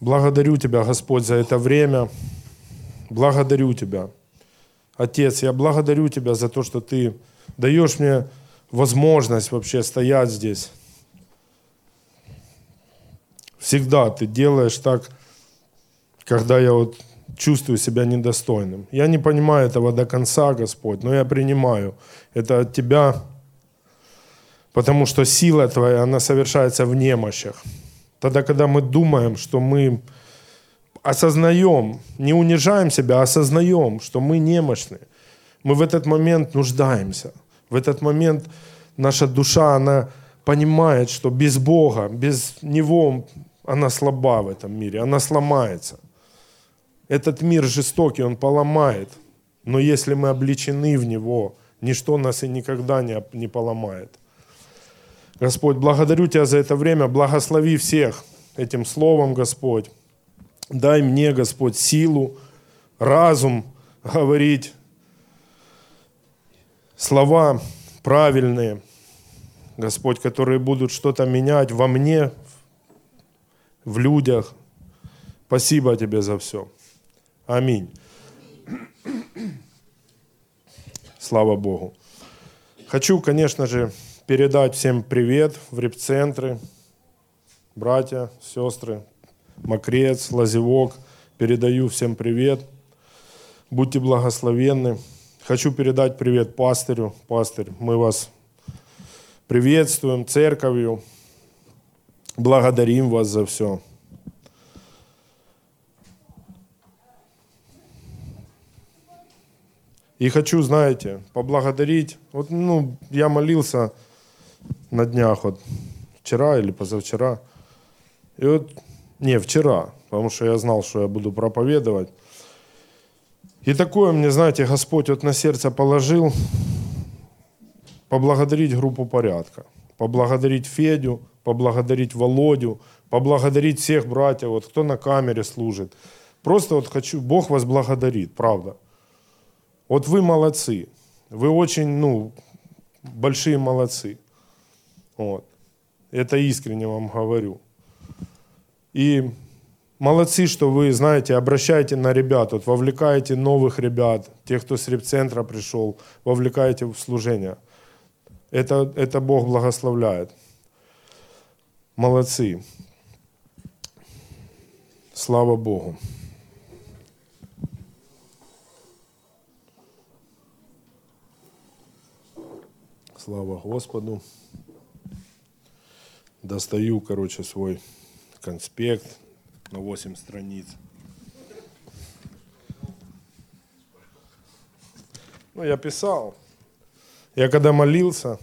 Благодарю Тебя, Господь, за это время. Благодарю Тебя. Отец, я благодарю Тебя за то, что Ты даешь мне возможность вообще стоять здесь. Всегда Ты делаешь так, когда я вот чувствую себя недостойным. Я не понимаю этого до конца, Господь, но я принимаю это от Тебя, потому что сила Твоя, она совершается в немощах. Тогда, когда мы думаем, что мы осознаем, не унижаем себя, а осознаем, что мы немощны, мы в этот момент нуждаемся. В этот момент наша душа, она понимает, что без Бога, без Него она слаба в этом мире, она сломается. Этот мир жестокий, он поломает. Но если мы обличены в Него, ничто нас и никогда не, не поломает. Господь, благодарю Тебя за это время, благослови всех этим словом, Господь. Дай мне, Господь, силу, разум говорить слова правильные, Господь, которые будут что-то менять во мне, в людях. Спасибо Тебе за все. Аминь. Слава Богу. Хочу, конечно же, передать всем привет в репцентры, братья, сестры, Мокрец, Лазевок. Передаю всем привет. Будьте благословенны. Хочу передать привет пастырю. Пастырь, мы вас приветствуем церковью. Благодарим вас за все. И хочу, знаете, поблагодарить. Вот, ну, я молился на днях, вот вчера или позавчера. И вот, не, вчера, потому что я знал, что я буду проповедовать. И такое мне, знаете, Господь вот на сердце положил поблагодарить группу порядка, поблагодарить Федю, поблагодарить Володю, поблагодарить всех братьев, вот кто на камере служит. Просто вот хочу, Бог вас благодарит, правда. Вот вы молодцы. Вы очень, ну, большие молодцы. Вот. Это искренне вам говорю. И молодцы, что вы, знаете, обращаете на ребят, вот вовлекаете новых ребят, тех, кто с репцентра пришел, вовлекаете в служение. Это, это Бог благословляет. Молодцы. Слава Богу. Слава Господу. Достаю, короче, свой конспект на 8 страниц. Ну, я писал. Я когда молился,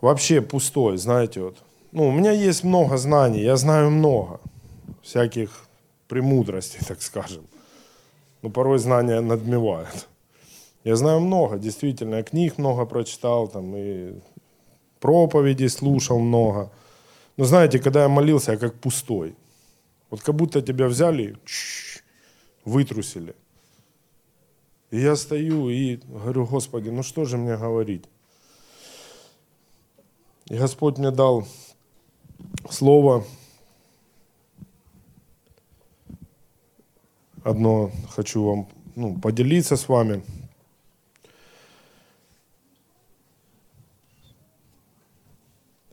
вообще пустой, знаете, вот. Ну, у меня есть много знаний, я знаю много всяких премудростей, так скажем. Но порой знания надмевают. Я знаю много, действительно, книг много прочитал, там, и проповедей слушал много. Но знаете, когда я молился, я как пустой. Вот как будто тебя взяли, вытрусили. И я стою и говорю, Господи, ну что же мне говорить? И Господь мне дал слово, одно хочу вам ну, поделиться с вами –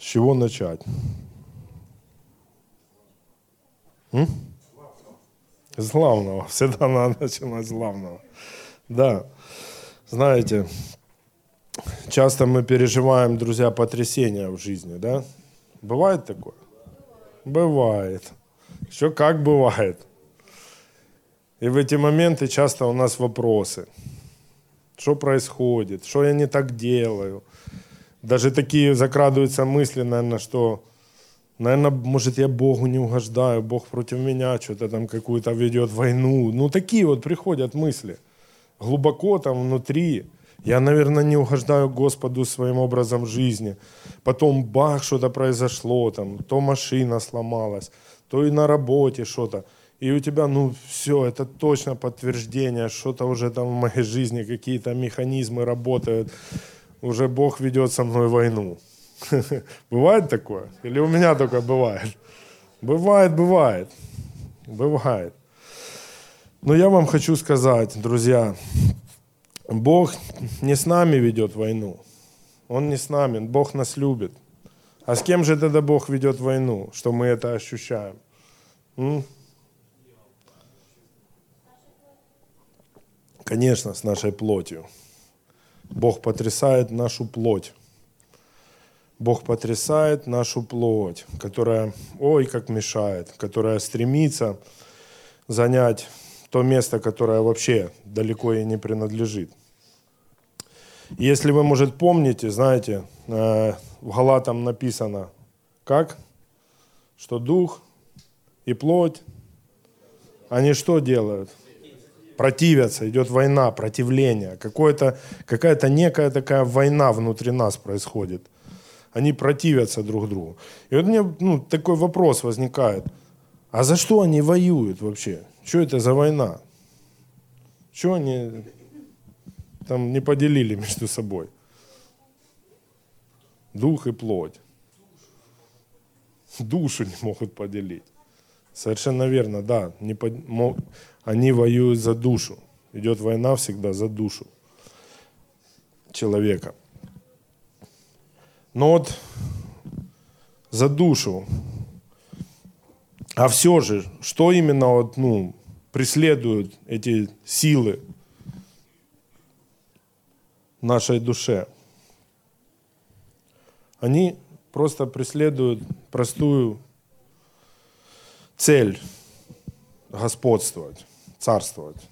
С чего начать? М? С главного. Всегда надо начинать с главного. Да. Знаете, часто мы переживаем, друзья, потрясения в жизни, да? Бывает такое? Бывает. Еще как бывает. И в эти моменты часто у нас вопросы. Что происходит? Что я не так делаю? Даже такие закрадываются мысли, наверное, что, наверное, может, я Богу не угождаю, Бог против меня что-то там какую-то ведет войну. Ну, такие вот приходят мысли. Глубоко там внутри. Я, наверное, не угождаю Господу своим образом жизни. Потом бах, что-то произошло, там, то машина сломалась, то и на работе что-то. И у тебя, ну, все, это точно подтверждение, что-то уже там в моей жизни, какие-то механизмы работают уже Бог ведет со мной войну. Бывает такое? Или у меня только бывает? Бывает, бывает. Бывает. Но я вам хочу сказать, друзья, Бог не с нами ведет войну. Он не с нами, Бог нас любит. А с кем же тогда Бог ведет войну, что мы это ощущаем? М? Конечно, с нашей плотью. Бог потрясает нашу плоть. Бог потрясает нашу плоть, которая, ой, как мешает, которая стремится занять то место, которое вообще далеко ей не принадлежит. Если вы, может, помните, знаете, э, в Галатам написано, как? Что дух и плоть, они что делают? Противятся, идет война, противление. Какое-то, какая-то некая такая война внутри нас происходит. Они противятся друг другу. И вот мне ну, такой вопрос возникает. А за что они воюют вообще? Что это за война? Что они там не поделили между собой. Дух и плоть. Душу не могут поделить. Совершенно верно, да. Не под... Они воюют за душу. Идет война всегда за душу человека. Но вот за душу. А все же, что именно вот, ну, преследуют эти силы нашей душе. Они просто преследуют простую цель господствовать, царствовать,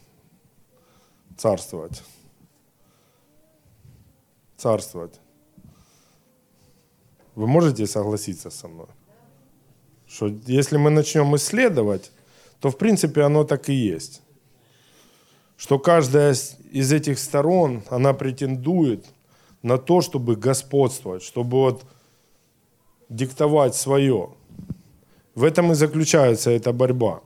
царствовать, царствовать. Вы можете согласиться со мной? Что если мы начнем исследовать, то в принципе оно так и есть что каждая из этих сторон, она претендует на то, чтобы господствовать, чтобы вот диктовать свое. В этом и заключается эта борьба.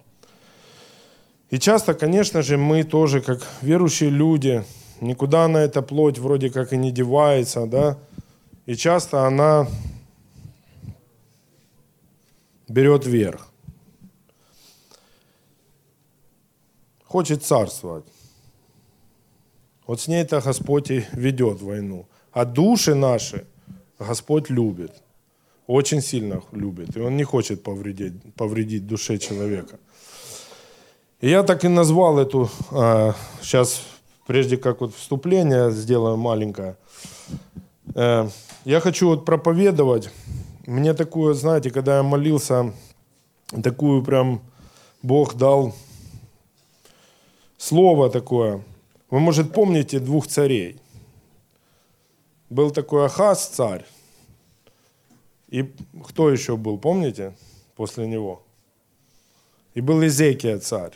И часто, конечно же, мы тоже, как верующие люди, никуда на эта плоть вроде как и не девается, да, и часто она берет верх. Хочет царствовать. Вот с ней-то Господь и ведет войну. А души наши Господь любит. Очень сильно любит. И Он не хочет повредить, повредить душе человека. Я так и назвал эту, а, сейчас, прежде как вот вступление сделаю маленькое, э, я хочу вот проповедовать. Мне такую, знаете, когда я молился, такую прям Бог дал слово такое – вы, может, помните двух царей. Был такой Ахаз, царь. И кто еще был, помните, после него? И был Изекия царь.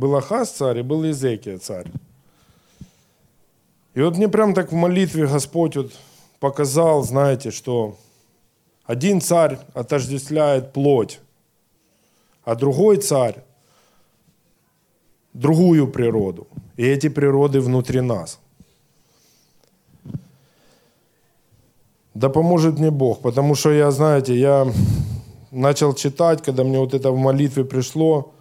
Был Ахаз царь и был Изекия царь. И вот мне прям так в молитве Господь вот показал, знаете, что один царь отождествляет плоть, а другой царь другую природу. И эти природы внутри нас. Да поможет мне Бог, потому что я, знаете, я начал читать, когда мне вот это в молитве пришло,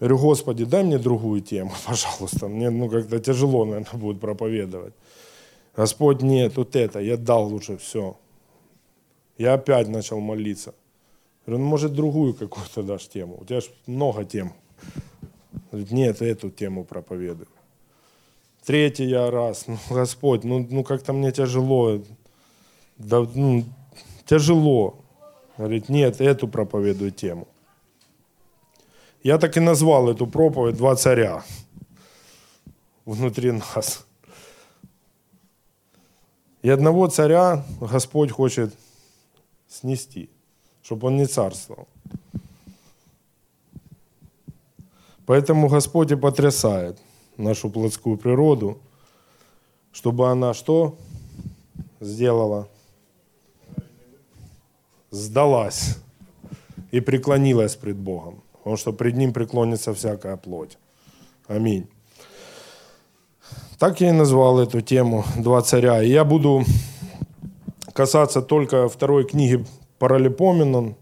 говорю, Господи, дай мне другую тему, пожалуйста. Мне ну, как-то тяжело, наверное, будет проповедовать. Господь, нет, вот это, я дал лучше все. Я опять начал молиться. Говорю, ну, может, другую какую-то дашь тему. У тебя же много тем. Говорит, нет, эту тему проповедую. Третий я раз, ну, Господь, ну, ну как-то мне тяжело. Да, ну, тяжело. Говорит, нет, эту проповедую тему. Я так и назвал эту проповедь «Два царя» внутри нас. И одного царя Господь хочет снести, чтобы он не царствовал. Поэтому Господь и потрясает нашу плотскую природу, чтобы она что сделала? Сдалась и преклонилась пред Богом. Потому что пред Ним преклонится всякая плоть. Аминь. Так я и назвал эту тему «Два царя». И я буду касаться только второй книги Паралипоменон,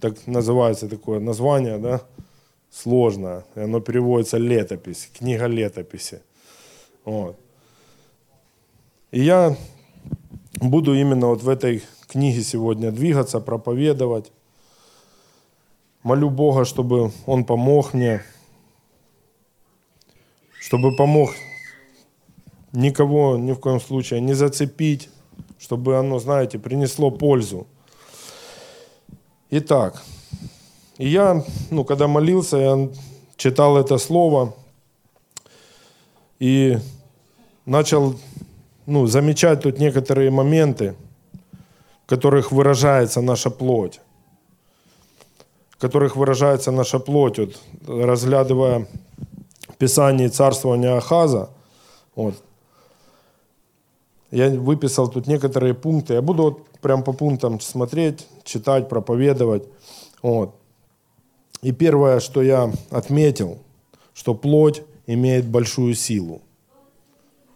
так называется такое название, да, сложное. И оно переводится летопись, книга летописи. Вот. И я буду именно вот в этой книге сегодня двигаться, проповедовать. Молю Бога, чтобы Он помог мне, чтобы помог никого ни в коем случае не зацепить, чтобы оно, знаете, принесло пользу. Итак, я, ну, когда молился, я читал это слово и начал ну, замечать тут некоторые моменты, в которых выражается наша плоть. В которых выражается наша плоть. Вот, разглядывая Писание царствования Ахаза, вот, я выписал тут некоторые пункты. Я буду вот прям по пунктам смотреть, читать, проповедовать. Вот. И первое, что я отметил, что плоть имеет большую силу.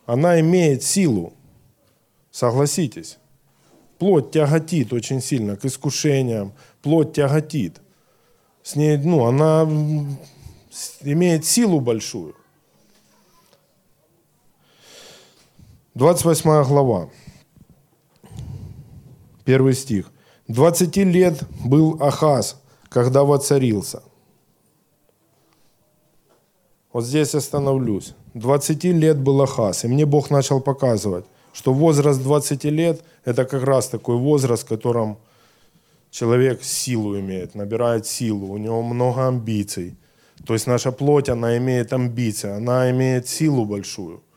Она имеет силу, согласитесь. Плоть тяготит очень сильно к искушениям, плоть тяготит. С ней, ну, она имеет силу большую. 28 глава, первый стих. «20 лет был Ахаз, когда воцарился». Вот здесь остановлюсь. 20 лет был Ахаз, и мне Бог начал показывать, что возраст 20 лет – это как раз такой возраст, в котором человек силу имеет, набирает силу, у него много амбиций. То есть наша плоть, она имеет амбиции, она имеет силу большую –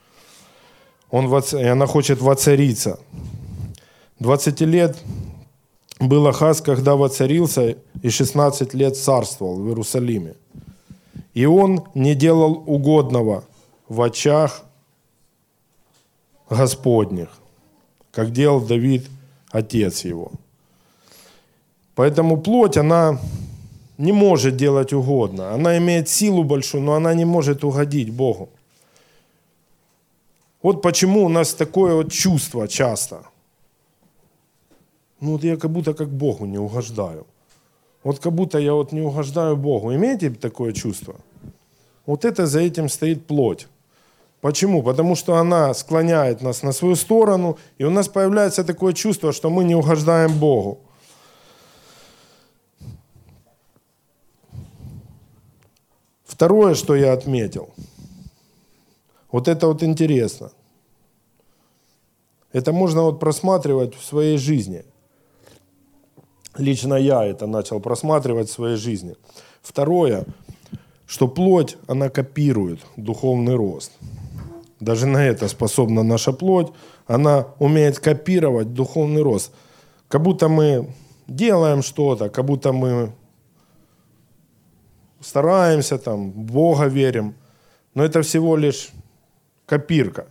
он, и она хочет воцариться. 20 лет был Ахаз, когда воцарился, и 16 лет царствовал в Иерусалиме. И он не делал угодного в очах Господних, как делал Давид, отец его. Поэтому плоть, она не может делать угодно. Она имеет силу большую, но она не может угодить Богу. Вот почему у нас такое вот чувство часто. Ну вот я как будто как Богу не угождаю. Вот как будто я вот не угождаю Богу. Имеете такое чувство? Вот это за этим стоит плоть. Почему? Потому что она склоняет нас на свою сторону, и у нас появляется такое чувство, что мы не угождаем Богу. Второе, что я отметил – вот это вот интересно. Это можно вот просматривать в своей жизни. Лично я это начал просматривать в своей жизни. Второе, что плоть, она копирует духовный рост. Даже на это способна наша плоть. Она умеет копировать духовный рост. Как будто мы делаем что-то, как будто мы стараемся, там, в Бога верим. Но это всего лишь копирка.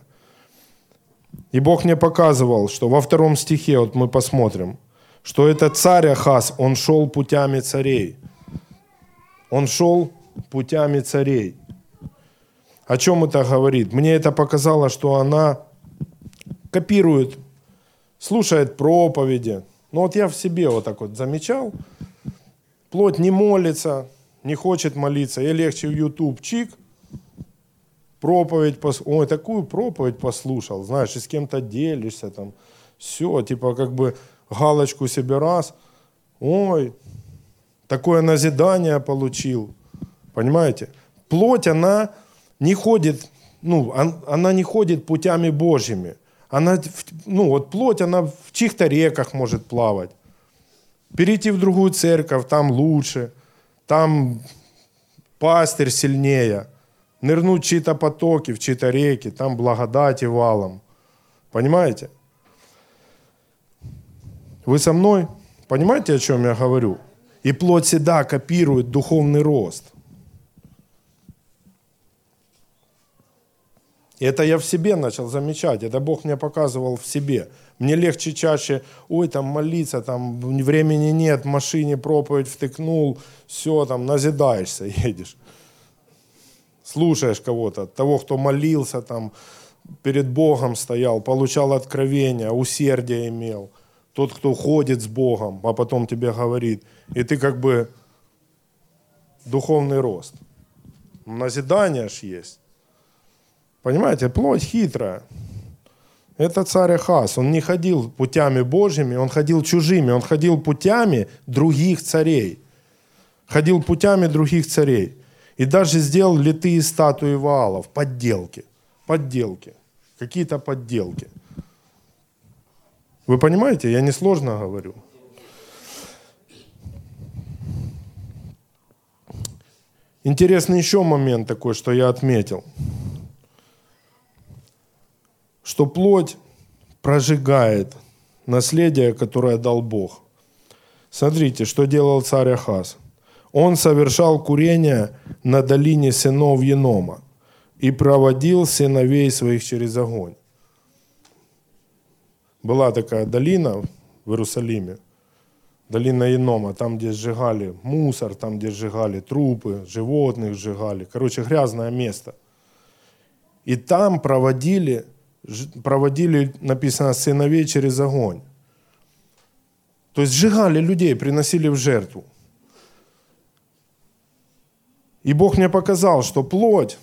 И Бог мне показывал, что во втором стихе, вот мы посмотрим, что это царь Ахаз, он шел путями царей. Он шел путями царей. О чем это говорит? Мне это показало, что она копирует, слушает проповеди. Ну вот я в себе вот так вот замечал. Плоть не молится, не хочет молиться. Я легче в YouTube чик – проповедь, пос... ой, такую проповедь послушал, знаешь, и с кем-то делишься, там, все, типа как бы галочку себе раз, ой, такое назидание получил, понимаете? Плоть, она не ходит, ну, она не ходит путями Божьими. Она, ну, вот плоть, она в чьих-то реках может плавать. Перейти в другую церковь, там лучше, там пастырь сильнее – нырнуть в чьи-то потоки, в чьи-то реки, там благодати валом. Понимаете? Вы со мной? Понимаете, о чем я говорю? И плоть всегда копирует духовный рост. Это я в себе начал замечать, это Бог мне показывал в себе. Мне легче чаще, ой, там молиться, там времени нет, в машине проповедь втыкнул, все, там назидаешься, едешь слушаешь кого-то, того, кто молился там, перед Богом стоял, получал откровение, усердие имел. тот, кто ходит с Богом, а потом тебе говорит, и ты как бы духовный рост. Назидание ж есть. Понимаете, плоть хитрая. Это царь Ахаз. Он не ходил путями Божьими, он ходил чужими, он ходил путями других царей. Ходил путями других царей. И даже сделал литые статуи Ваалов, подделки. Подделки. Какие-то подделки. Вы понимаете, я несложно говорю. Интересный еще момент такой, что я отметил. Что плоть прожигает наследие, которое дал Бог. Смотрите, что делал царь Ахаз. Он совершал курение на долине сынов Енома и проводил сыновей своих через огонь. Была такая долина в Иерусалиме, долина Енома, там, где сжигали мусор, там, где сжигали трупы, животных сжигали. Короче, грязное место. И там проводили, проводили, написано, сыновей через огонь. То есть сжигали людей, приносили в жертву. И Бог мне показал, что плоть,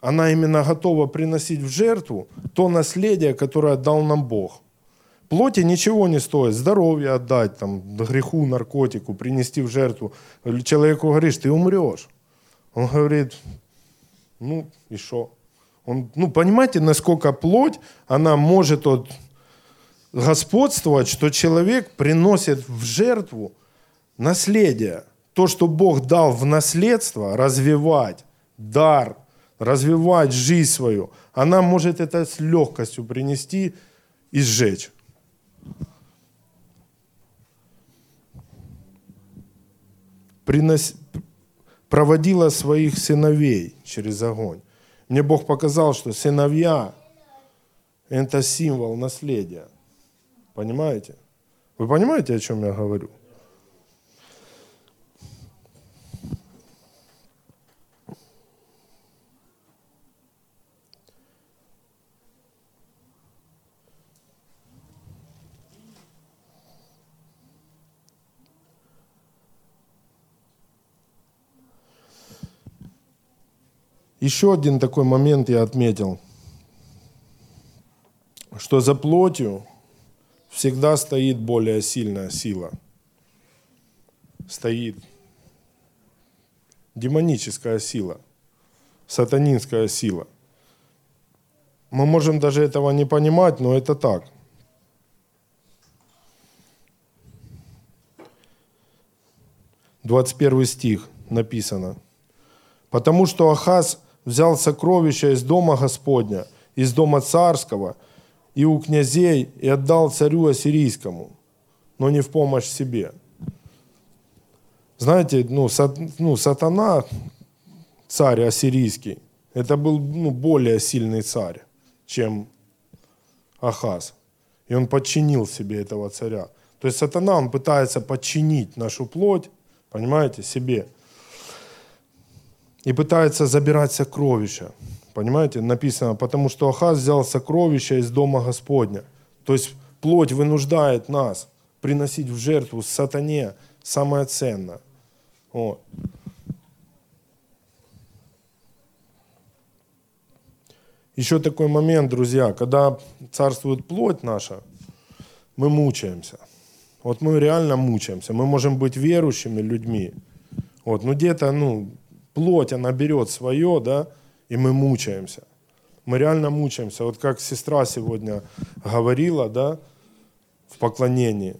она именно готова приносить в жертву то наследие, которое дал нам Бог. Плоти ничего не стоит. Здоровье отдать, там, греху, наркотику, принести в жертву. Человеку говоришь, ты умрешь. Он говорит, ну и что? Он, ну, понимаете, насколько плоть, она может вот господствовать, что человек приносит в жертву наследие то, что Бог дал в наследство, развивать дар, развивать жизнь свою, она может это с легкостью принести и сжечь. Принос... Проводила своих сыновей через огонь. Мне Бог показал, что сыновья – это символ наследия. Понимаете? Вы понимаете, о чем я говорю? Еще один такой момент я отметил, что за плотью всегда стоит более сильная сила. Стоит демоническая сила, сатанинская сила. Мы можем даже этого не понимать, но это так. Двадцать первый стих написано. Потому что Ахаз – взял сокровища из дома Господня, из дома царского и у князей и отдал царю ассирийскому, но не в помощь себе. Знаете, ну, сат, ну сатана, царь ассирийский, это был ну, более сильный царь, чем Ахаз. И он подчинил себе этого царя. То есть сатана, он пытается подчинить нашу плоть, понимаете, себе – и пытается забирать сокровища. Понимаете, написано, потому что Ахаз взял сокровища из дома Господня. То есть плоть вынуждает нас приносить в жертву сатане самое ценное. Вот. Еще такой момент, друзья, когда царствует плоть наша, мы мучаемся. Вот мы реально мучаемся. Мы можем быть верующими людьми. Вот, но где-то, ну, плоть, она берет свое, да, и мы мучаемся. Мы реально мучаемся. Вот как сестра сегодня говорила, да, в поклонении.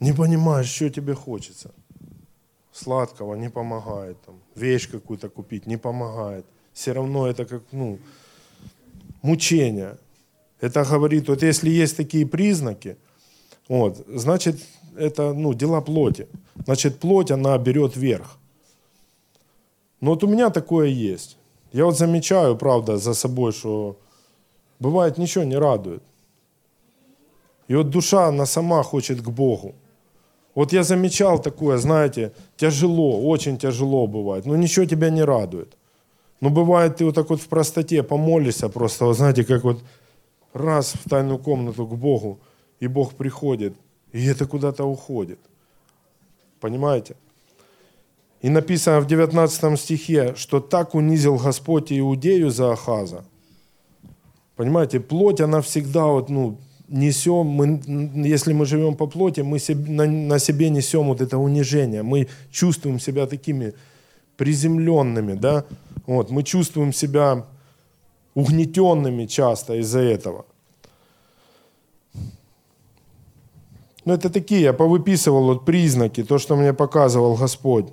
Не понимаешь, что тебе хочется. Сладкого не помогает. Там, вещь какую-то купить не помогает. Все равно это как, ну, мучение. Это говорит, вот если есть такие признаки, вот, значит, это ну, дела плоти. Значит, плоть, она берет верх. Ну вот у меня такое есть. Я вот замечаю, правда, за собой, что бывает ничего не радует. И вот душа, она сама хочет к Богу. Вот я замечал такое, знаете, тяжело, очень тяжело бывает, но ничего тебя не радует. Но бывает, ты вот так вот в простоте помолишься просто, вот знаете, как вот раз в тайную комнату к Богу, и Бог приходит, и это куда-то уходит. Понимаете? И написано в 19 стихе, что так унизил Господь Иудею за Ахаза. Понимаете, плоть, она всегда вот, ну, несем, мы, если мы живем по плоти, мы себе, на, на себе несем вот это унижение. Мы чувствуем себя такими приземленными, да? Вот, мы чувствуем себя угнетенными часто из-за этого. Ну, это такие, я повыписывал вот признаки, то, что мне показывал Господь.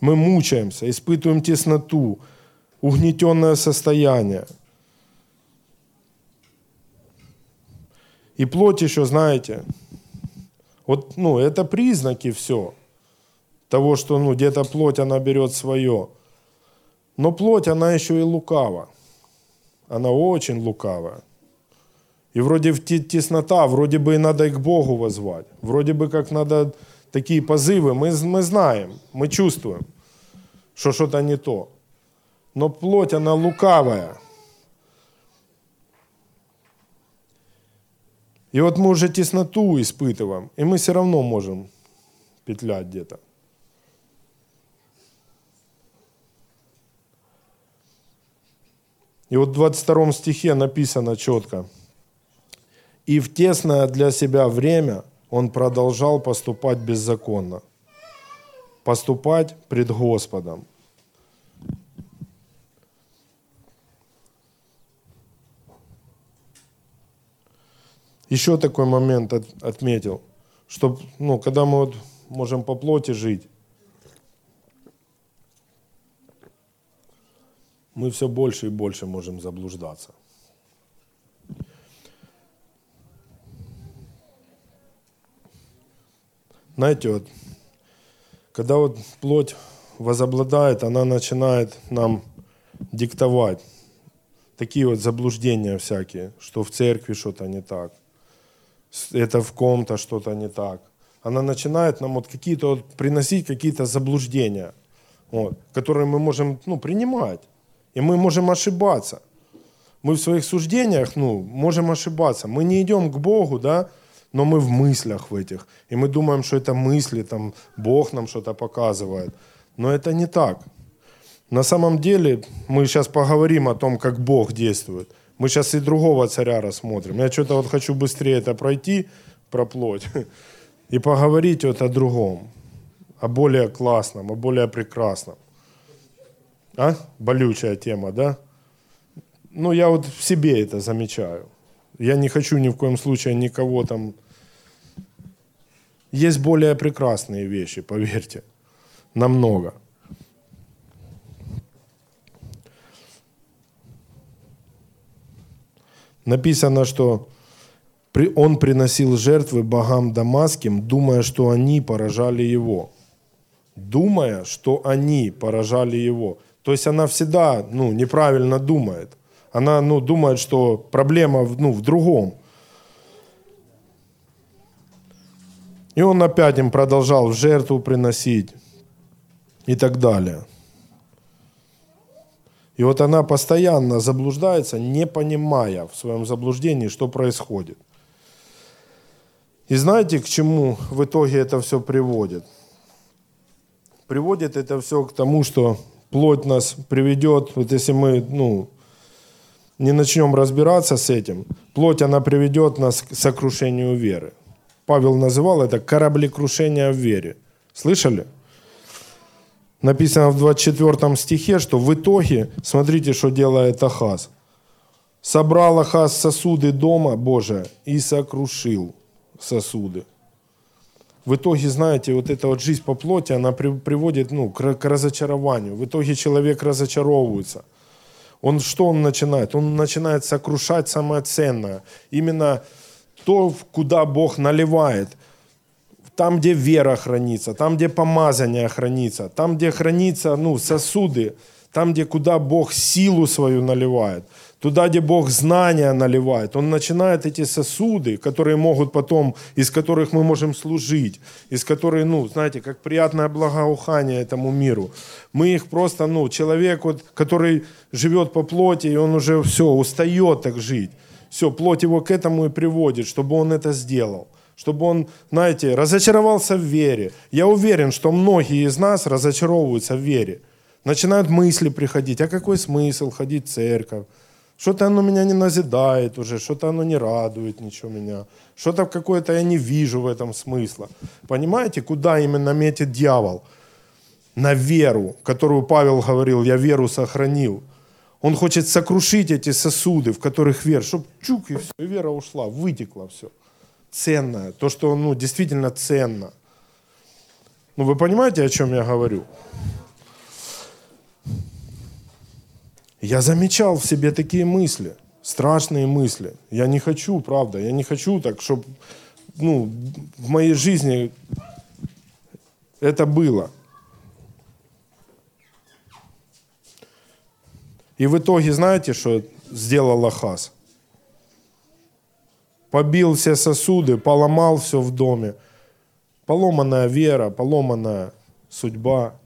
Мы мучаемся, испытываем тесноту, угнетенное состояние. И плоть еще, знаете, вот, ну, это признаки все того, что, ну, где-то плоть, она берет свое. Но плоть, она еще и лукава. Она очень лукавая. И вроде теснота, вроде бы и надо и к Богу возвать. Вроде бы как надо такие позывы. Мы, мы знаем, мы чувствуем, что что-то не то. Но плоть, она лукавая. И вот мы уже тесноту испытываем, и мы все равно можем петлять где-то. И вот в 22 стихе написано четко. «И в тесное для себя время он продолжал поступать беззаконно, поступать пред Господом, Еще такой момент от, отметил, что ну, когда мы вот можем по плоти жить, мы все больше и больше можем заблуждаться. Знаете, вот, когда вот плоть возобладает, она начинает нам диктовать такие вот заблуждения всякие, что в церкви что-то не так, это в ком-то что-то не так. Она начинает нам вот какие-то вот приносить какие-то заблуждения, вот, которые мы можем ну, принимать. И мы можем ошибаться. Мы в своих суждениях ну, можем ошибаться. Мы не идем к Богу, да, но мы в мыслях в этих. И мы думаем, что это мысли, там, Бог нам что-то показывает. Но это не так. На самом деле мы сейчас поговорим о том, как Бог действует. Мы сейчас и другого царя рассмотрим. Я что-то вот хочу быстрее это пройти, про плоть, и поговорить вот о другом, о более классном, о более прекрасном. А? Болючая тема, да? Ну, я вот в себе это замечаю. Я не хочу ни в коем случае никого там... Есть более прекрасные вещи, поверьте. Намного. Написано, что он приносил жертвы богам дамасским, думая, что они поражали его. Думая, что они поражали его. То есть она всегда ну, неправильно думает. Она ну, думает, что проблема ну, в другом. И он опять им продолжал в жертву приносить и так далее. И вот она постоянно заблуждается, не понимая в своем заблуждении, что происходит. И знаете, к чему в итоге это все приводит? Приводит это все к тому, что плоть нас приведет, вот если мы ну, не начнем разбираться с этим, плоть она приведет нас к сокрушению веры. Павел называл это кораблекрушение в вере. Слышали? Написано в 24 стихе, что в итоге, смотрите, что делает Ахаз. Собрал Ахаз сосуды дома Божия и сокрушил сосуды. В итоге, знаете, вот эта вот жизнь по плоти, она приводит ну, к, разочарованию. В итоге человек разочаровывается. Он что он начинает? Он начинает сокрушать самое ценное. Именно то, куда Бог наливает – там, где вера хранится, там, где помазание хранится, там, где хранится ну, сосуды, там, где куда Бог силу свою наливает, туда, где Бог знания наливает. Он начинает эти сосуды, которые могут потом, из которых мы можем служить, из которых, ну, знаете, как приятное благоухание этому миру. Мы их просто, ну, человек, вот, который живет по плоти, и он уже все, устает так жить. Все, плоть его к этому и приводит, чтобы он это сделал. Чтобы он, знаете, разочаровался в вере. Я уверен, что многие из нас разочаровываются в вере. Начинают мысли приходить, а какой смысл ходить в церковь? Что-то оно меня не назидает уже, что-то оно не радует ничего меня. Что-то какое-то я не вижу в этом смысла. Понимаете, куда именно метит дьявол? На веру, которую Павел говорил, я веру сохранил. Он хочет сокрушить эти сосуды, в которых вера, чтобы чук и все, и вера ушла, вытекла все. Ценное, то, что ну, действительно ценно. Ну вы понимаете, о чем я говорю? Я замечал в себе такие мысли, страшные мысли. Я не хочу, правда, я не хочу так, чтобы ну, в моей жизни это было. И в итоге, знаете, что сделал Ахаз? Побил все сосуды, поломал все в доме. Поломанная вера, поломанная судьба.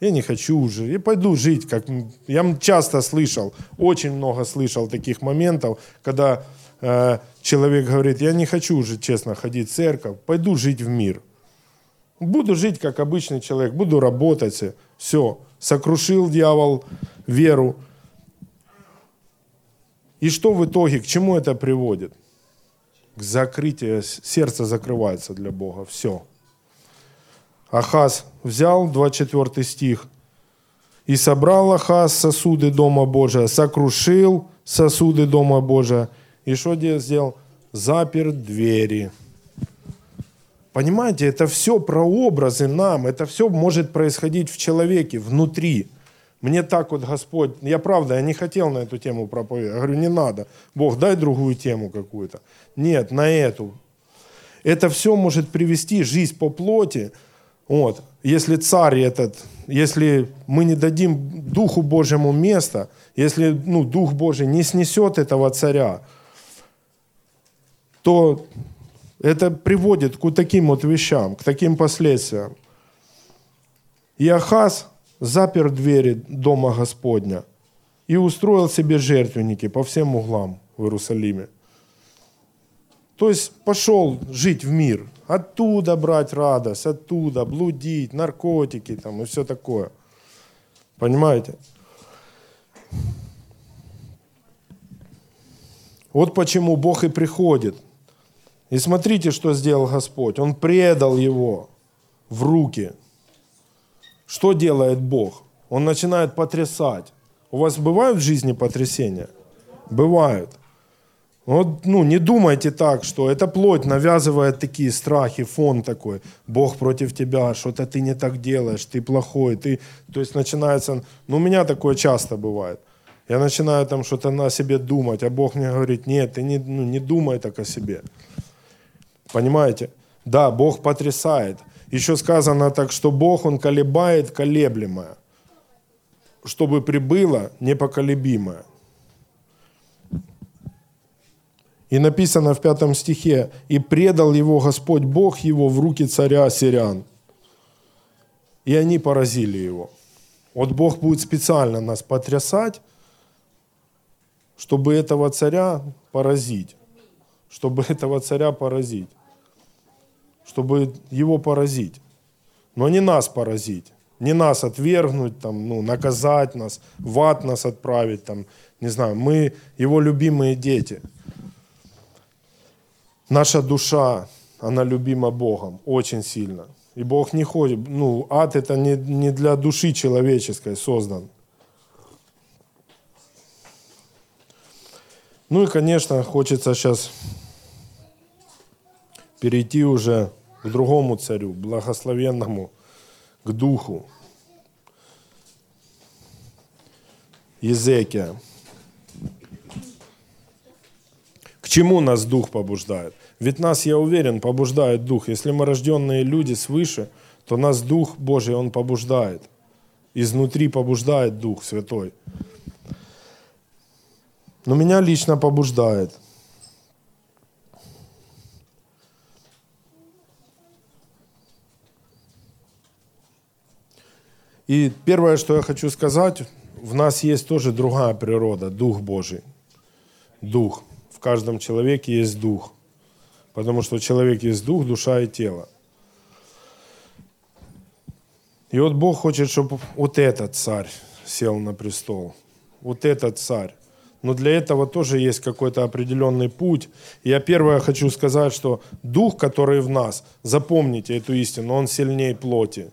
Я не хочу уже. Я пойду жить, как... Я часто слышал, очень много слышал таких моментов, когда э, человек говорит, я не хочу уже, честно, ходить в церковь, пойду жить в мир. Буду жить, как обычный человек, буду работать. Все, сокрушил дьявол веру, и что в итоге, к чему это приводит? К закрытию, сердце закрывается для Бога, все. Ахаз взял, 24 стих, и собрал Ахаз сосуды Дома Божия, сокрушил сосуды Дома Божия, и что сделал? Запер двери. Понимаете, это все прообразы нам, это все может происходить в человеке, внутри. Мне так вот Господь, я правда, я не хотел на эту тему проповедовать. Я говорю, не надо. Бог, дай другую тему какую-то. Нет, на эту. Это все может привести жизнь по плоти. Вот. Если царь этот, если мы не дадим Духу Божьему место, если ну, Дух Божий не снесет этого царя, то это приводит к таким вот вещам, к таким последствиям. И Ахаз, запер двери дома Господня и устроил себе жертвенники по всем углам в Иерусалиме. То есть пошел жить в мир, оттуда брать радость, оттуда блудить, наркотики там и все такое. Понимаете? Вот почему Бог и приходит. И смотрите, что сделал Господь. Он предал его в руки что делает Бог? Он начинает потрясать. У вас бывают в жизни потрясения? Бывают. Вот, ну, не думайте так, что эта плоть навязывает такие страхи, фон такой. Бог против тебя, что-то ты не так делаешь, ты плохой. Ты... То есть начинается... Ну, у меня такое часто бывает. Я начинаю там что-то на себе думать, а Бог мне говорит, нет, ты не, ну, не думай так о себе. Понимаете? Да, Бог потрясает. Еще сказано так, что Бог, Он колебает колеблемое, чтобы прибыло непоколебимое. И написано в пятом стихе, «И предал его Господь Бог его в руки царя Сириан». И они поразили его. Вот Бог будет специально нас потрясать, чтобы этого царя поразить. Чтобы этого царя поразить чтобы его поразить. Но не нас поразить, не нас отвергнуть, там, ну, наказать нас, в ад нас отправить. Там, не знаю, мы его любимые дети. Наша душа, она любима Богом очень сильно. И Бог не ходит, ну, ад это не, не для души человеческой создан. Ну и, конечно, хочется сейчас перейти уже к другому царю, благословенному, к духу. Езекия. К чему нас дух побуждает? Ведь нас, я уверен, побуждает дух. Если мы рожденные люди свыше, то нас дух Божий, он побуждает. Изнутри побуждает Дух Святой. Но меня лично побуждает – И первое, что я хочу сказать, в нас есть тоже другая природа, Дух Божий. Дух, каждом человеке есть дух. Потому что человек есть дух, душа и тело. И вот Бог хочет, чтобы вот этот царь сел на престол. Вот этот царь. Но для этого тоже есть какой-то определенный путь. Я первое хочу сказать, что дух, который в нас, запомните эту истину, он сильнее плоти.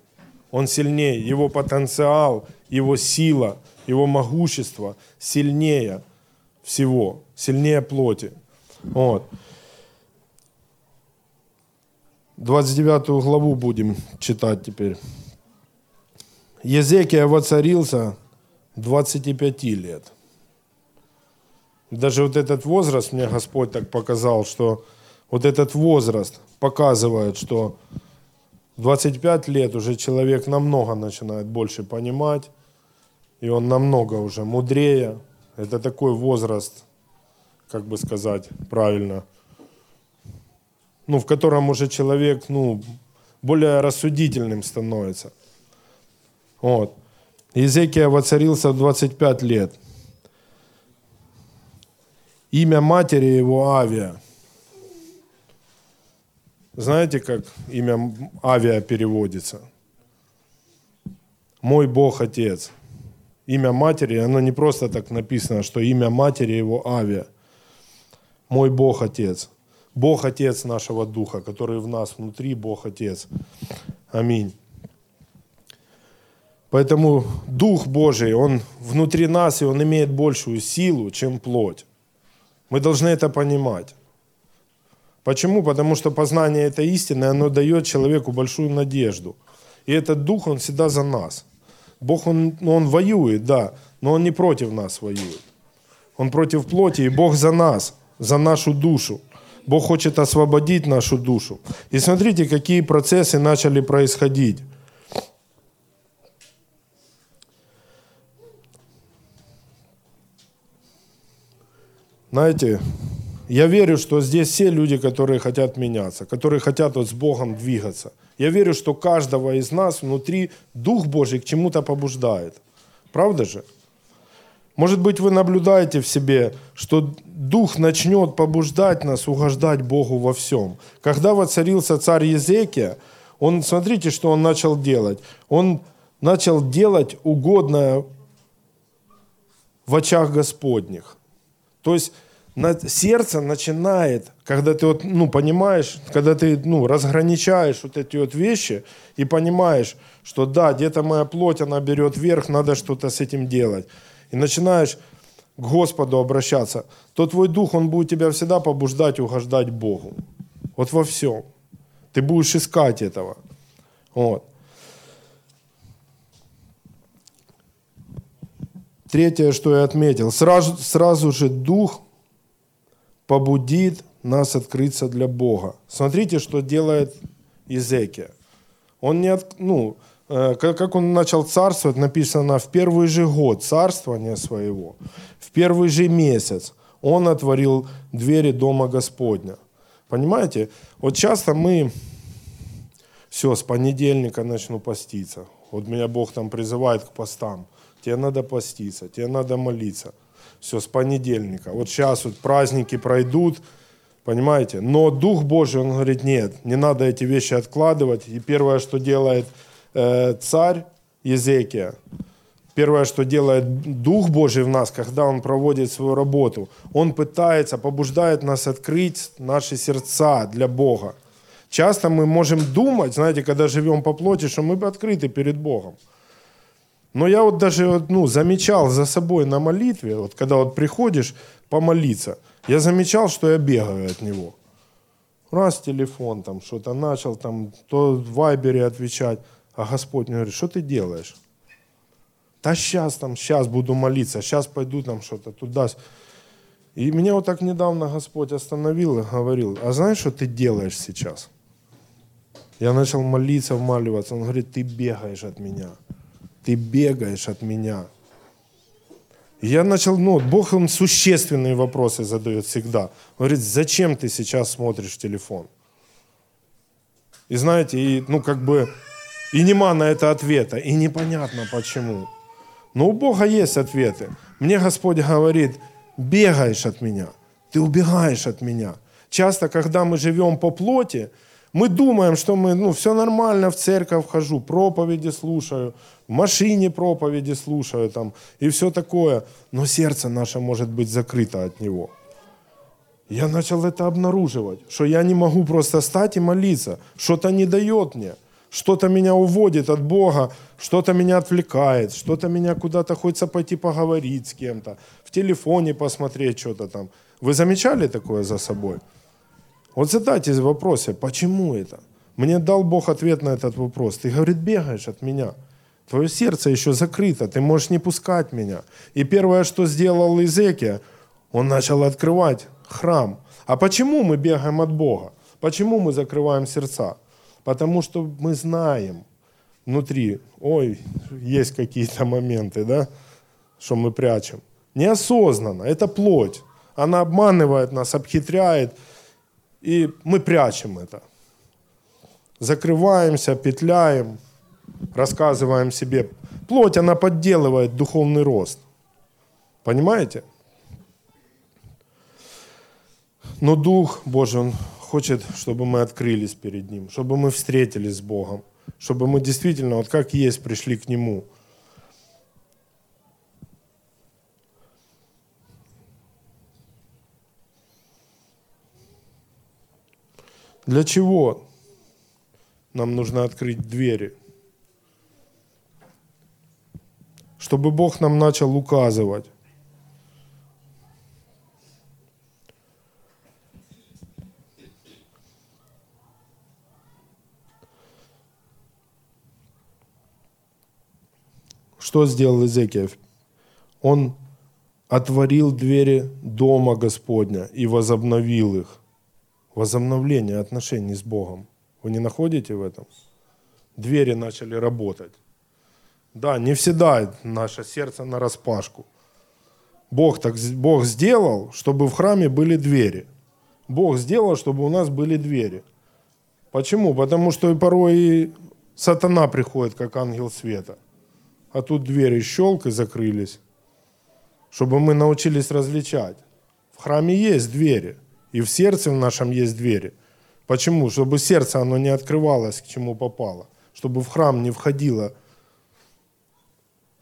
Он сильнее, его потенциал, его сила, его могущество сильнее всего, сильнее плоти. Вот. 29 главу будем читать теперь. Езекия воцарился 25 лет. Даже вот этот возраст мне Господь так показал, что вот этот возраст показывает, что 25 лет уже человек намного начинает больше понимать, и он намного уже мудрее. Это такой возраст, как бы сказать правильно, ну, в котором уже человек ну, более рассудительным становится. Вот. Иезекия воцарился в 25 лет. Имя матери его Авия. Знаете, как имя Авия переводится? Мой Бог Отец. Имя матери, оно не просто так написано, что имя матери его Авия. Мой Бог Отец. Бог Отец нашего Духа, который в нас внутри, Бог Отец. Аминь. Поэтому Дух Божий, Он внутри нас, и Он имеет большую силу, чем плоть. Мы должны это понимать. Почему? Потому что познание этой истины, оно дает человеку большую надежду. И этот Дух, Он всегда за нас. Бог, Он, он воюет, да, но Он не против нас воюет. Он против плоти, и Бог за нас, за нашу душу. Бог хочет освободить нашу душу. И смотрите, какие процессы начали происходить. Знаете, я верю, что здесь все люди, которые хотят меняться, которые хотят вот с Богом двигаться. Я верю, что каждого из нас внутри Дух Божий к чему-то побуждает. Правда же? Может быть, вы наблюдаете в себе, что Дух начнет побуждать нас угождать Богу во всем. Когда воцарился царь Езекия, он, смотрите, что он начал делать. Он начал делать угодное в очах Господних. То есть сердце начинает, когда ты вот, ну, понимаешь, когда ты ну, разграничаешь вот эти вот вещи и понимаешь, что да, где-то моя плоть, она берет верх, надо что-то с этим делать. И начинаешь к Господу обращаться, то твой дух, он будет тебя всегда побуждать угождать Богу. Вот во всем. Ты будешь искать этого. Вот. Третье, что я отметил, сразу, сразу же дух побудит нас открыться для Бога. Смотрите, что делает Изекия. Он не, от, ну, э, как он начал царствовать, написано, в первый же год царствования своего, в первый же месяц он отворил двери Дома Господня. Понимаете? Вот часто мы, все, с понедельника начну поститься. Вот меня Бог там призывает к постам – тебе надо поститься, тебе надо молиться. Все, с понедельника. Вот сейчас вот праздники пройдут, понимаете? Но Дух Божий, он говорит, нет, не надо эти вещи откладывать. И первое, что делает э, царь Езекия, первое, что делает Дух Божий в нас, когда Он проводит свою работу, Он пытается, побуждает нас открыть наши сердца для Бога. Часто мы можем думать, знаете, когда живем по плоти, что мы открыты перед Богом. Но я вот даже ну, замечал за собой на молитве, вот когда вот приходишь помолиться, я замечал, что я бегаю от него. Раз телефон там что-то начал, там, то в вайбере отвечать, а Господь мне говорит, что ты делаешь? Да сейчас там, сейчас буду молиться, сейчас пойду там что-то туда. И меня вот так недавно Господь остановил и говорил, а знаешь, что ты делаешь сейчас? Я начал молиться, вмаливаться. Он говорит, ты бегаешь от меня ты бегаешь от меня. я начал, ну, Бог им существенные вопросы задает всегда. Он говорит, зачем ты сейчас смотришь телефон? И знаете, и, ну, как бы, и нема на это ответа, и непонятно почему. Но у Бога есть ответы. Мне Господь говорит, бегаешь от меня, Ты убегаешь от меня. Часто, когда мы живем по плоти, мы думаем, что мы, ну, все нормально, в церковь хожу, проповеди слушаю, в машине проповеди слушаю там, и все такое. Но сердце наше может быть закрыто от него. Я начал это обнаруживать, что я не могу просто стать и молиться. Что-то не дает мне, что-то меня уводит от Бога, что-то меня отвлекает, что-то меня куда-то хочется пойти поговорить с кем-то, в телефоне посмотреть что-то там. Вы замечали такое за собой? Вот задайте вопросы, почему это? Мне дал Бог ответ на этот вопрос. Ты, говорит, бегаешь от меня. Твое сердце еще закрыто, ты можешь не пускать меня. И первое, что сделал Изекия, он начал открывать храм. А почему мы бегаем от Бога? Почему мы закрываем сердца? Потому что мы знаем внутри, ой, есть какие-то моменты, да, что мы прячем. Неосознанно, это плоть. Она обманывает нас, обхитряет, и мы прячем это. Закрываемся, петляем, рассказываем себе. Плоть, она подделывает духовный рост. Понимаете? Но Дух Божий, Он хочет, чтобы мы открылись перед Ним, чтобы мы встретились с Богом, чтобы мы действительно, вот как есть, пришли к Нему. Для чего нам нужно открыть двери? Чтобы Бог нам начал указывать. Что сделал Изекиев? Он отворил двери дома Господня и возобновил их. Возобновление отношений с Богом. Вы не находите в этом? Двери начали работать. Да, не всегда наше сердце на распашку. Бог, так, Бог сделал, чтобы в храме были двери. Бог сделал, чтобы у нас были двери. Почему? Потому что порой и сатана приходит, как ангел света – а тут двери щелк и закрылись, чтобы мы научились различать. В храме есть двери, и в сердце в нашем есть двери. Почему? Чтобы сердце оно не открывалось, к чему попало, чтобы в храм не входило.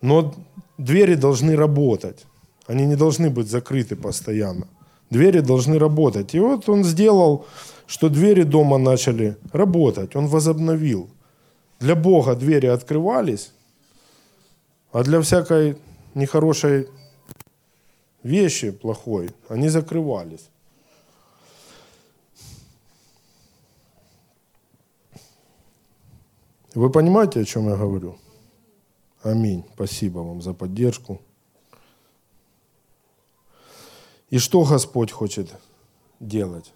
Но двери должны работать, они не должны быть закрыты постоянно. Двери должны работать. И вот он сделал, что двери дома начали работать, он возобновил. Для Бога двери открывались, а для всякой нехорошей вещи плохой они закрывались. Вы понимаете, о чем я говорю? Аминь. Спасибо вам за поддержку. И что Господь хочет делать?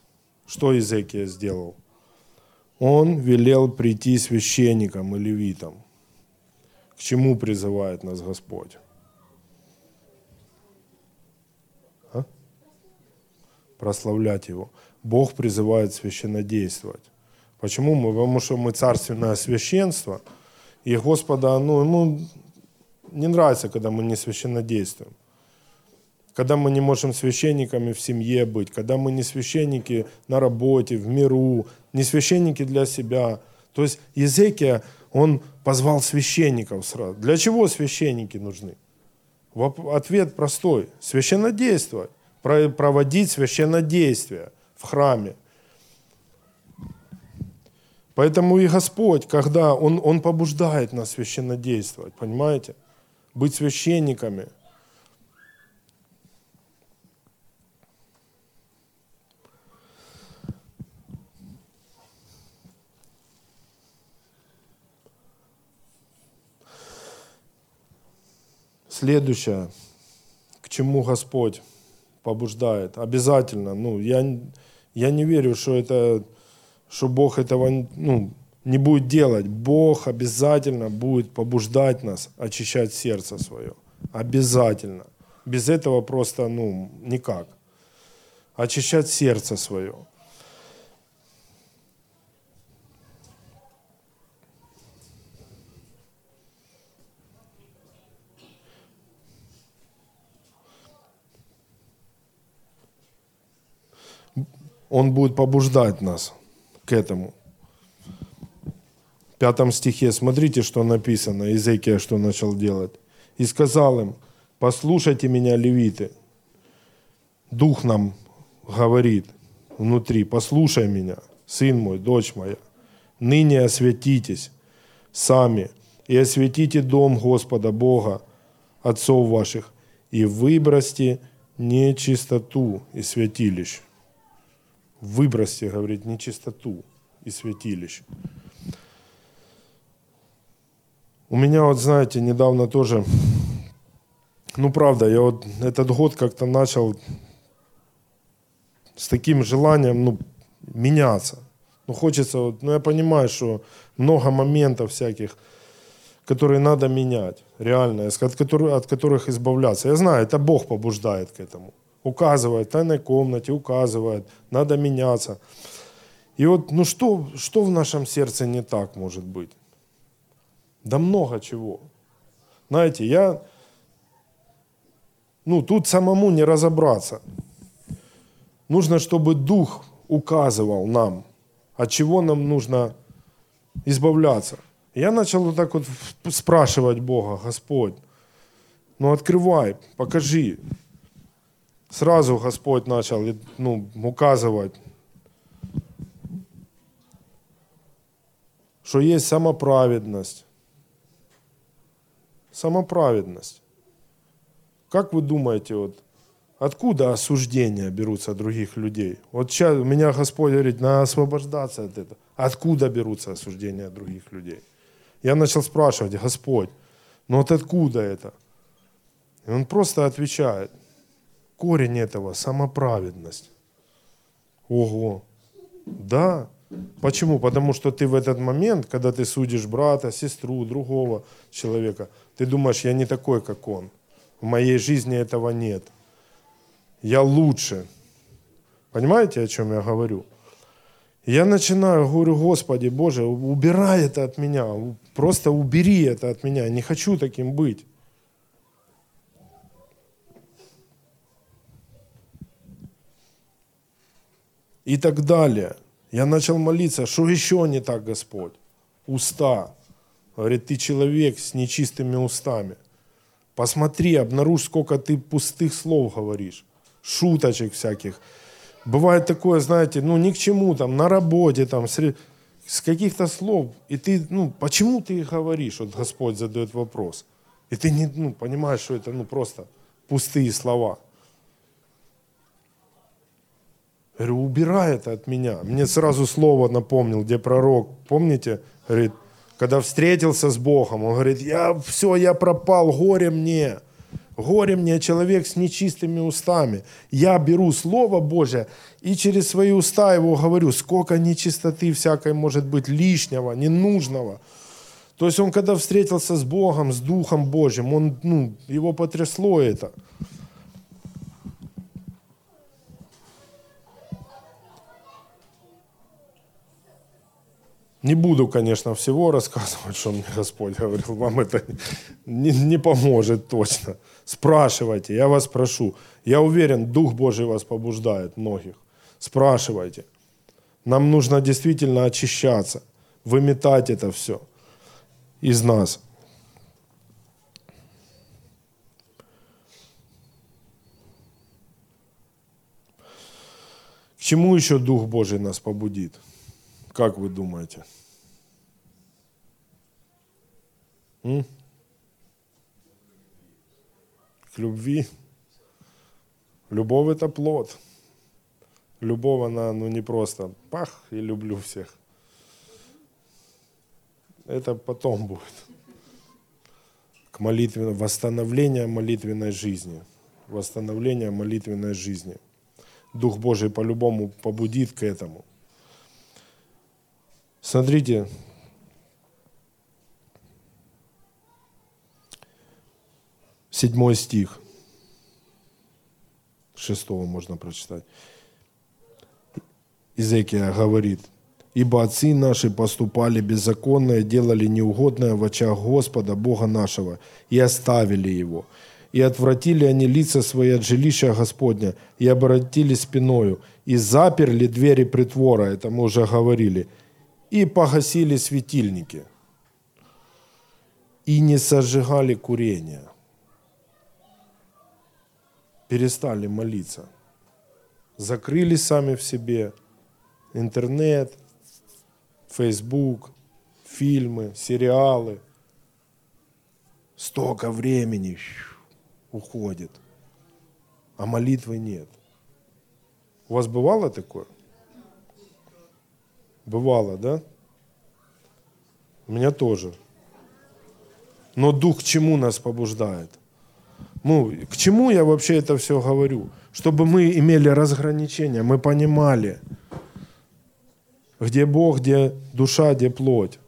Что Изекия сделал? Он велел прийти священникам и левитам к чему призывает нас Господь? А? Прославлять Его. Бог призывает священнодействовать. Почему мы? Потому что мы царственное священство, и Господа, ну, ему не нравится, когда мы не священнодействуем. Когда мы не можем священниками в семье быть, когда мы не священники на работе, в миру, не священники для себя. То есть Езекия, он позвал священников сразу. Для чего священники нужны? Ответ простой. Священнодействовать. Проводить священнодействие в храме. Поэтому и Господь, когда Он, Он побуждает нас священнодействовать, понимаете? Быть священниками – Следующее, к чему Господь побуждает, обязательно, ну, я, я не верю, что это, что Бог этого, ну, не будет делать. Бог обязательно будет побуждать нас очищать сердце свое. Обязательно. Без этого просто, ну, никак. Очищать сердце свое. Он будет побуждать нас к этому. В пятом стихе, смотрите, что написано, Иезекия что начал делать. «И сказал им, послушайте меня, левиты, Дух нам говорит внутри, послушай меня, сын мой, дочь моя, ныне осветитесь сами и осветите дом Господа Бога, отцов ваших, и выбросьте нечистоту из святилищ. Выбросьте, говорит, нечистоту из святилищ. У меня вот, знаете, недавно тоже, ну правда, я вот этот год как-то начал с таким желанием, ну, меняться. Ну, хочется, вот, ну, я понимаю, что много моментов всяких, которые надо менять, реально, от которых, от которых избавляться. Я знаю, это Бог побуждает к этому. Указывает в тайной комнате, указывает, надо меняться. И вот, ну что, что в нашем сердце не так может быть? Да много чего. Знаете, я, ну тут самому не разобраться. Нужно, чтобы Дух указывал нам, от чего нам нужно избавляться. Я начал вот так вот спрашивать Бога, Господь, ну открывай, покажи. Сразу Господь начал ну, указывать, что есть самоправедность. Самоправедность. Как вы думаете, вот, Откуда осуждения берутся других людей? Вот сейчас меня Господь говорит, надо освобождаться от этого. Откуда берутся осуждения других людей? Я начал спрашивать, Господь, ну вот откуда это? И он просто отвечает, корень этого – самоправедность. Ого, да. Почему? Потому что ты в этот момент, когда ты судишь брата, сестру, другого человека, ты думаешь, я не такой, как он. В моей жизни этого нет я лучше. Понимаете, о чем я говорю? Я начинаю, говорю, Господи, Боже, убирай это от меня, просто убери это от меня, не хочу таким быть. И так далее. Я начал молиться, что еще не так, Господь? Уста. Говорит, ты человек с нечистыми устами. Посмотри, обнаружь, сколько ты пустых слов говоришь шуточек всяких. Бывает такое, знаете, ну ни к чему, там, на работе, там, с, каких-то слов, и ты, ну, почему ты их говоришь? Вот Господь задает вопрос. И ты не, ну, понимаешь, что это, ну, просто пустые слова. Говорю, убирай это от меня. Мне сразу слово напомнил, где пророк, помните, говорит, когда встретился с Богом, он говорит, я, все, я пропал, горе мне. Горе мне человек с нечистыми устами. Я беру Слово Божие и через свои уста его говорю, сколько нечистоты всякой может быть лишнего, ненужного. То есть он когда встретился с Богом, с Духом Божьим, он, ну, его потрясло это. Не буду, конечно, всего рассказывать, что мне Господь говорил. Вам это не, не поможет точно. Спрашивайте, я вас прошу. Я уверен, Дух Божий вас побуждает, многих. Спрашивайте. Нам нужно действительно очищаться, выметать это все из нас. К чему еще Дух Божий нас побудит? Как вы думаете? М? К любви. Любовь это плод. Любовь, она ну, не просто пах и люблю всех. Это потом будет. К молитве, восстановление молитвенной жизни. Восстановление молитвенной жизни. Дух Божий по-любому побудит к этому – Смотрите, седьмой стих, шестого можно прочитать. Изекия говорит, «Ибо отцы наши поступали беззаконно и делали неугодное в очах Господа, Бога нашего, и оставили Его, и отвратили они лица свои от жилища Господня, и обратили спиною, и заперли двери притвора, это мы уже говорили, и погасили светильники, и не сожигали курения. Перестали молиться. Закрылись сами в себе. Интернет, Фейсбук, фильмы, сериалы. Столько времени уходит, а молитвы нет. У вас бывало такое? Бывало, да? У меня тоже. Но дух к чему нас побуждает? Ну, к чему я вообще это все говорю? Чтобы мы имели разграничения, мы понимали, где Бог, где душа, где плоть.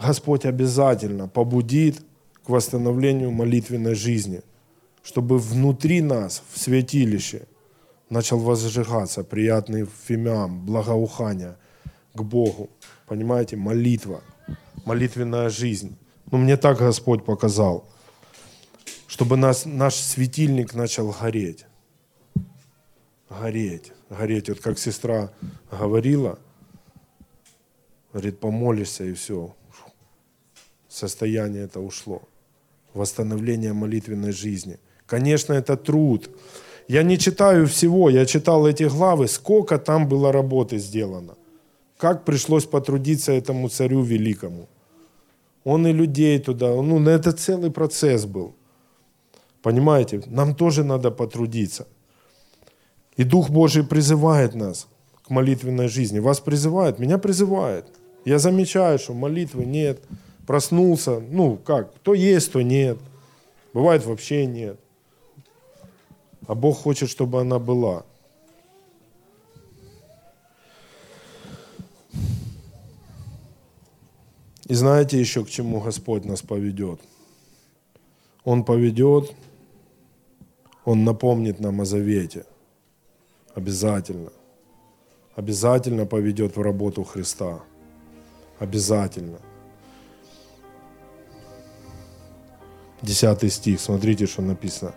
Господь обязательно побудит к восстановлению молитвенной жизни, чтобы внутри нас, в святилище, начал возжигаться приятный фимиам, благоухание к Богу. Понимаете, молитва, молитвенная жизнь. Ну, мне так Господь показал, чтобы нас, наш светильник начал гореть. Гореть, гореть. Вот как сестра говорила, говорит, помолишься и все, состояние это ушло. Восстановление молитвенной жизни. Конечно, это труд. Я не читаю всего, я читал эти главы, сколько там было работы сделано. Как пришлось потрудиться этому царю великому. Он и людей туда, ну, это целый процесс был. Понимаете, нам тоже надо потрудиться. И Дух Божий призывает нас к молитвенной жизни. Вас призывает, меня призывает. Я замечаю, что молитвы нет проснулся, ну как, то есть, то нет. Бывает вообще нет. А Бог хочет, чтобы она была. И знаете еще, к чему Господь нас поведет? Он поведет, Он напомнит нам о завете. Обязательно. Обязательно поведет в работу Христа. Обязательно. Десятый стих, смотрите, что написано.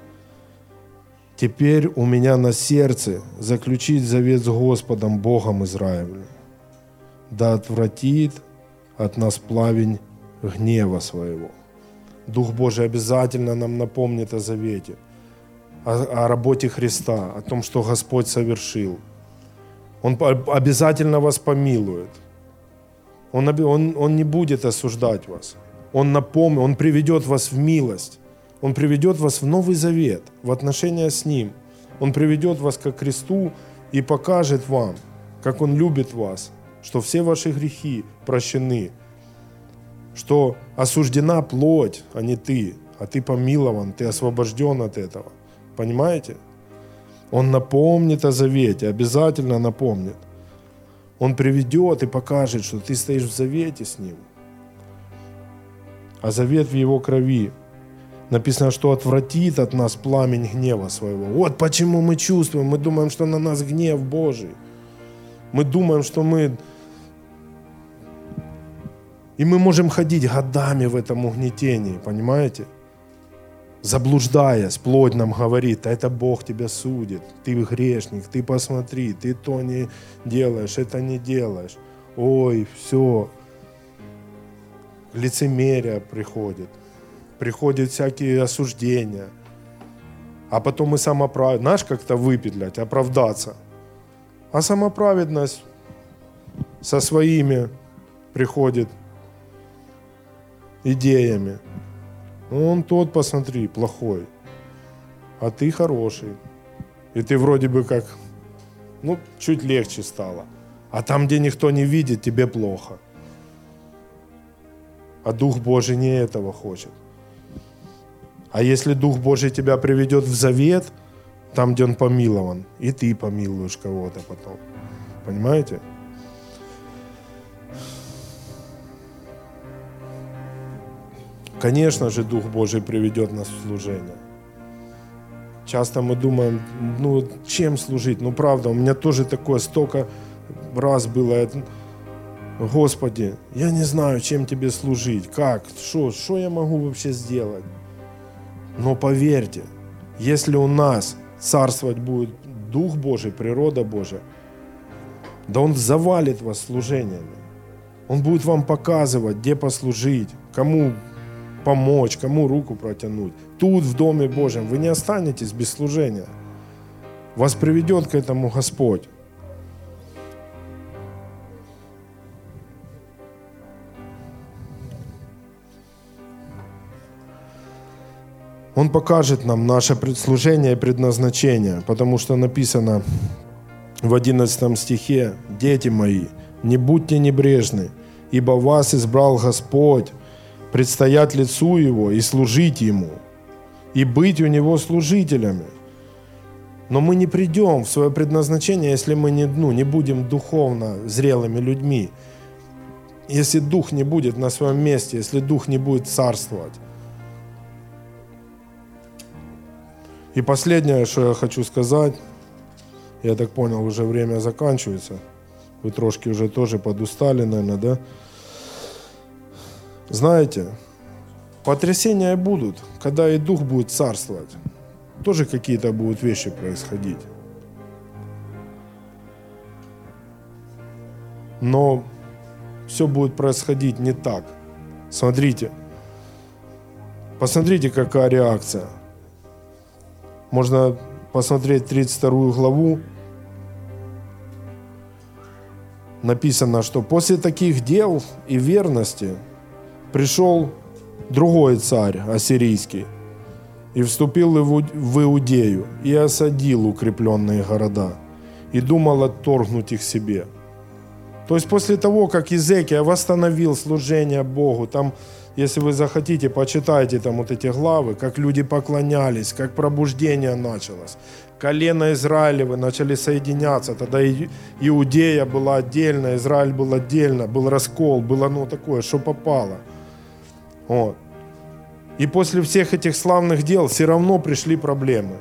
«Теперь у меня на сердце заключить завет с Господом Богом Израилем, да отвратит от нас плавень гнева своего». Дух Божий обязательно нам напомнит о завете, о, о работе Христа, о том, что Господь совершил. Он обязательно вас помилует. Он, он, он не будет осуждать вас. Он напомнит, Он приведет вас в милость. Он приведет вас в Новый Завет, в отношения с Ним. Он приведет вас к кресту и покажет вам, как Он любит вас, что все ваши грехи прощены, что осуждена плоть, а не ты, а ты помилован, ты освобожден от этого. Понимаете? Он напомнит о завете, обязательно напомнит. Он приведет и покажет, что ты стоишь в завете с Ним – а завет в его крови. Написано, что отвратит от нас пламень гнева своего. Вот почему мы чувствуем, мы думаем, что на нас гнев Божий. Мы думаем, что мы... И мы можем ходить годами в этом угнетении, понимаете? Заблуждаясь, плоть нам говорит, а это Бог тебя судит, ты грешник, ты посмотри, ты то не делаешь, это не делаешь. Ой, все, лицемерие приходит, приходят всякие осуждения, а потом и самоправедность, знаешь, как-то выпетлять, оправдаться. А самоправедность со своими приходит идеями. Ну, он тот, посмотри, плохой, а ты хороший. И ты вроде бы как, ну, чуть легче стало. А там, где никто не видит, тебе плохо. А Дух Божий не этого хочет. А если Дух Божий тебя приведет в завет, там, где Он помилован, и ты помилуешь кого-то потом. Понимаете? Конечно же, Дух Божий приведет нас в служение. Часто мы думаем, ну, чем служить? Ну, правда, у меня тоже такое столько раз было. Господи, я не знаю, чем тебе служить, как, что, что я могу вообще сделать. Но поверьте, если у нас царствовать будет Дух Божий, природа Божия, да Он завалит вас служениями. Он будет вам показывать, где послужить, кому помочь, кому руку протянуть. Тут, в Доме Божьем, вы не останетесь без служения. Вас приведет к этому Господь. Он покажет нам наше служение и предназначение, потому что написано в 11 стихе, «Дети мои, не будьте небрежны, ибо вас избрал Господь предстоять лицу Его и служить Ему, и быть у Него служителями». Но мы не придем в свое предназначение, если мы не, ну, не будем духовно зрелыми людьми, если Дух не будет на своем месте, если Дух не будет царствовать. И последнее, что я хочу сказать, я так понял, уже время заканчивается. Вы трошки уже тоже подустали, наверное, да? Знаете, потрясения будут, когда и Дух будет царствовать. Тоже какие-то будут вещи происходить. Но все будет происходить не так. Смотрите. Посмотрите, какая реакция – можно посмотреть 32 главу. Написано, что после таких дел и верности пришел другой царь ассирийский и вступил в Иудею и осадил укрепленные города и думал отторгнуть их себе. То есть после того, как Изекия восстановил служение Богу, там если вы захотите, почитайте там вот эти главы, как люди поклонялись, как пробуждение началось. Колено Израилевы начали соединяться. Тогда Иудея была отдельно, Израиль был отдельно, был раскол, было ну такое, что попало. Вот. И после всех этих славных дел все равно пришли проблемы.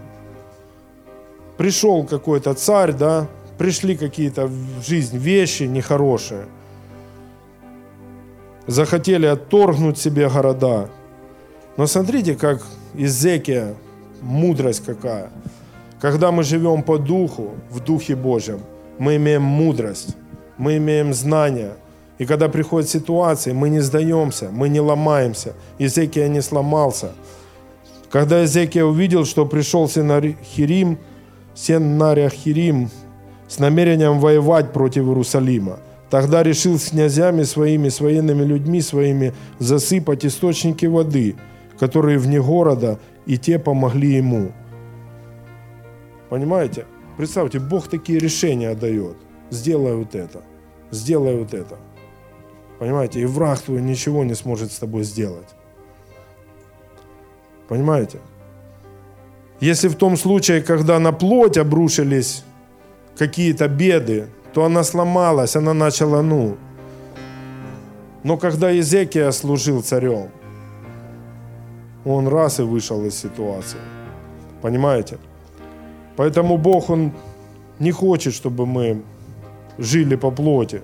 Пришел какой-то царь, да, пришли какие-то в жизнь вещи нехорошие – захотели отторгнуть себе города. Но смотрите, как Изекия, мудрость какая. Когда мы живем по духу, в духе Божьем, мы имеем мудрость, мы имеем знания. И когда приходят ситуации, мы не сдаемся, мы не ломаемся. Изекия не сломался. Когда Изекия увидел, что пришел Сенарихирим, Сенарихирим с намерением воевать против Иерусалима – Тогда решил с князями своими, с военными людьми своими засыпать источники воды, которые вне города, и те помогли ему. Понимаете? Представьте, Бог такие решения дает. Сделай вот это, сделай вот это. Понимаете? И враг твой ничего не сможет с тобой сделать. Понимаете? Если в том случае, когда на плоть обрушились какие-то беды, то она сломалась, она начала, ну. Но когда Езекия служил царем, он раз и вышел из ситуации. Понимаете? Поэтому Бог, Он не хочет, чтобы мы жили по плоти.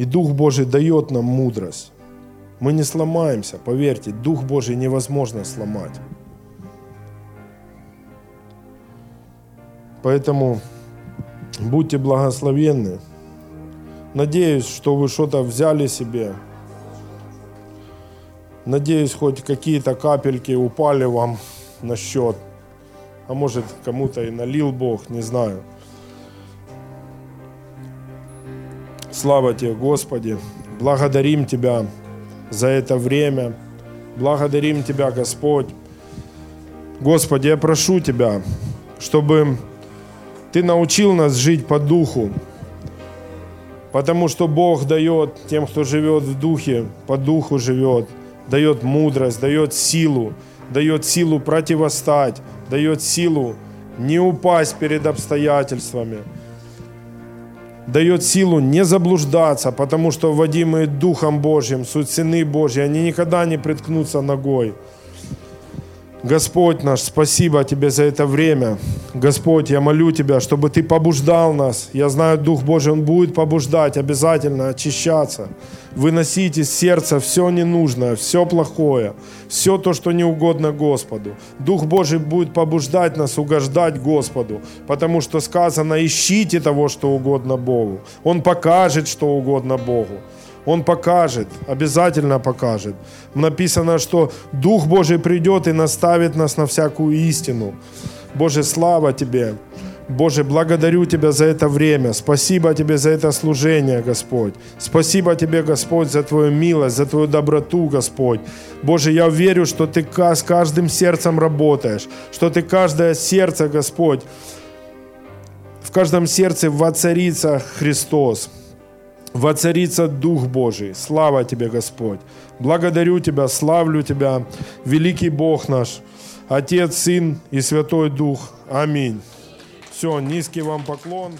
И Дух Божий дает нам мудрость. Мы не сломаемся, поверьте, Дух Божий невозможно сломать. Поэтому будьте благословенны. Надеюсь, что вы что-то взяли себе. Надеюсь, хоть какие-то капельки упали вам на счет. А может, кому-то и налил Бог, не знаю. Слава Тебе, Господи. Благодарим Тебя за это время. Благодарим Тебя, Господь. Господи, я прошу Тебя, чтобы ты научил нас жить по духу, потому что Бог дает тем, кто живет в духе, по духу живет, дает мудрость, дает силу, дает силу противостать, дает силу не упасть перед обстоятельствами, дает силу не заблуждаться, потому что вводимые Духом Божьим, суть Сыны Божьи, они никогда не приткнутся ногой. Господь наш, спасибо Тебе за это время. Господь, я молю Тебя, чтобы Ты побуждал нас. Я знаю, Дух Божий, Он будет побуждать обязательно очищаться, выносить из сердца все ненужное, все плохое, все то, что не угодно Господу. Дух Божий будет побуждать нас угождать Господу, потому что сказано, ищите того, что угодно Богу. Он покажет, что угодно Богу. Он покажет, обязательно покажет. Написано, что Дух Божий придет и наставит нас на всякую истину. Боже, слава Тебе. Боже, благодарю Тебя за это время. Спасибо Тебе за это служение, Господь. Спасибо Тебе, Господь, за Твою милость, за Твою доброту, Господь. Боже, я верю, что Ты с каждым сердцем работаешь, что Ты каждое сердце, Господь, в каждом сердце воцарится Христос воцарится Дух Божий. Слава Тебе, Господь. Благодарю Тебя, славлю Тебя, великий Бог наш, Отец, Сын и Святой Дух. Аминь. Все, низкий вам поклон.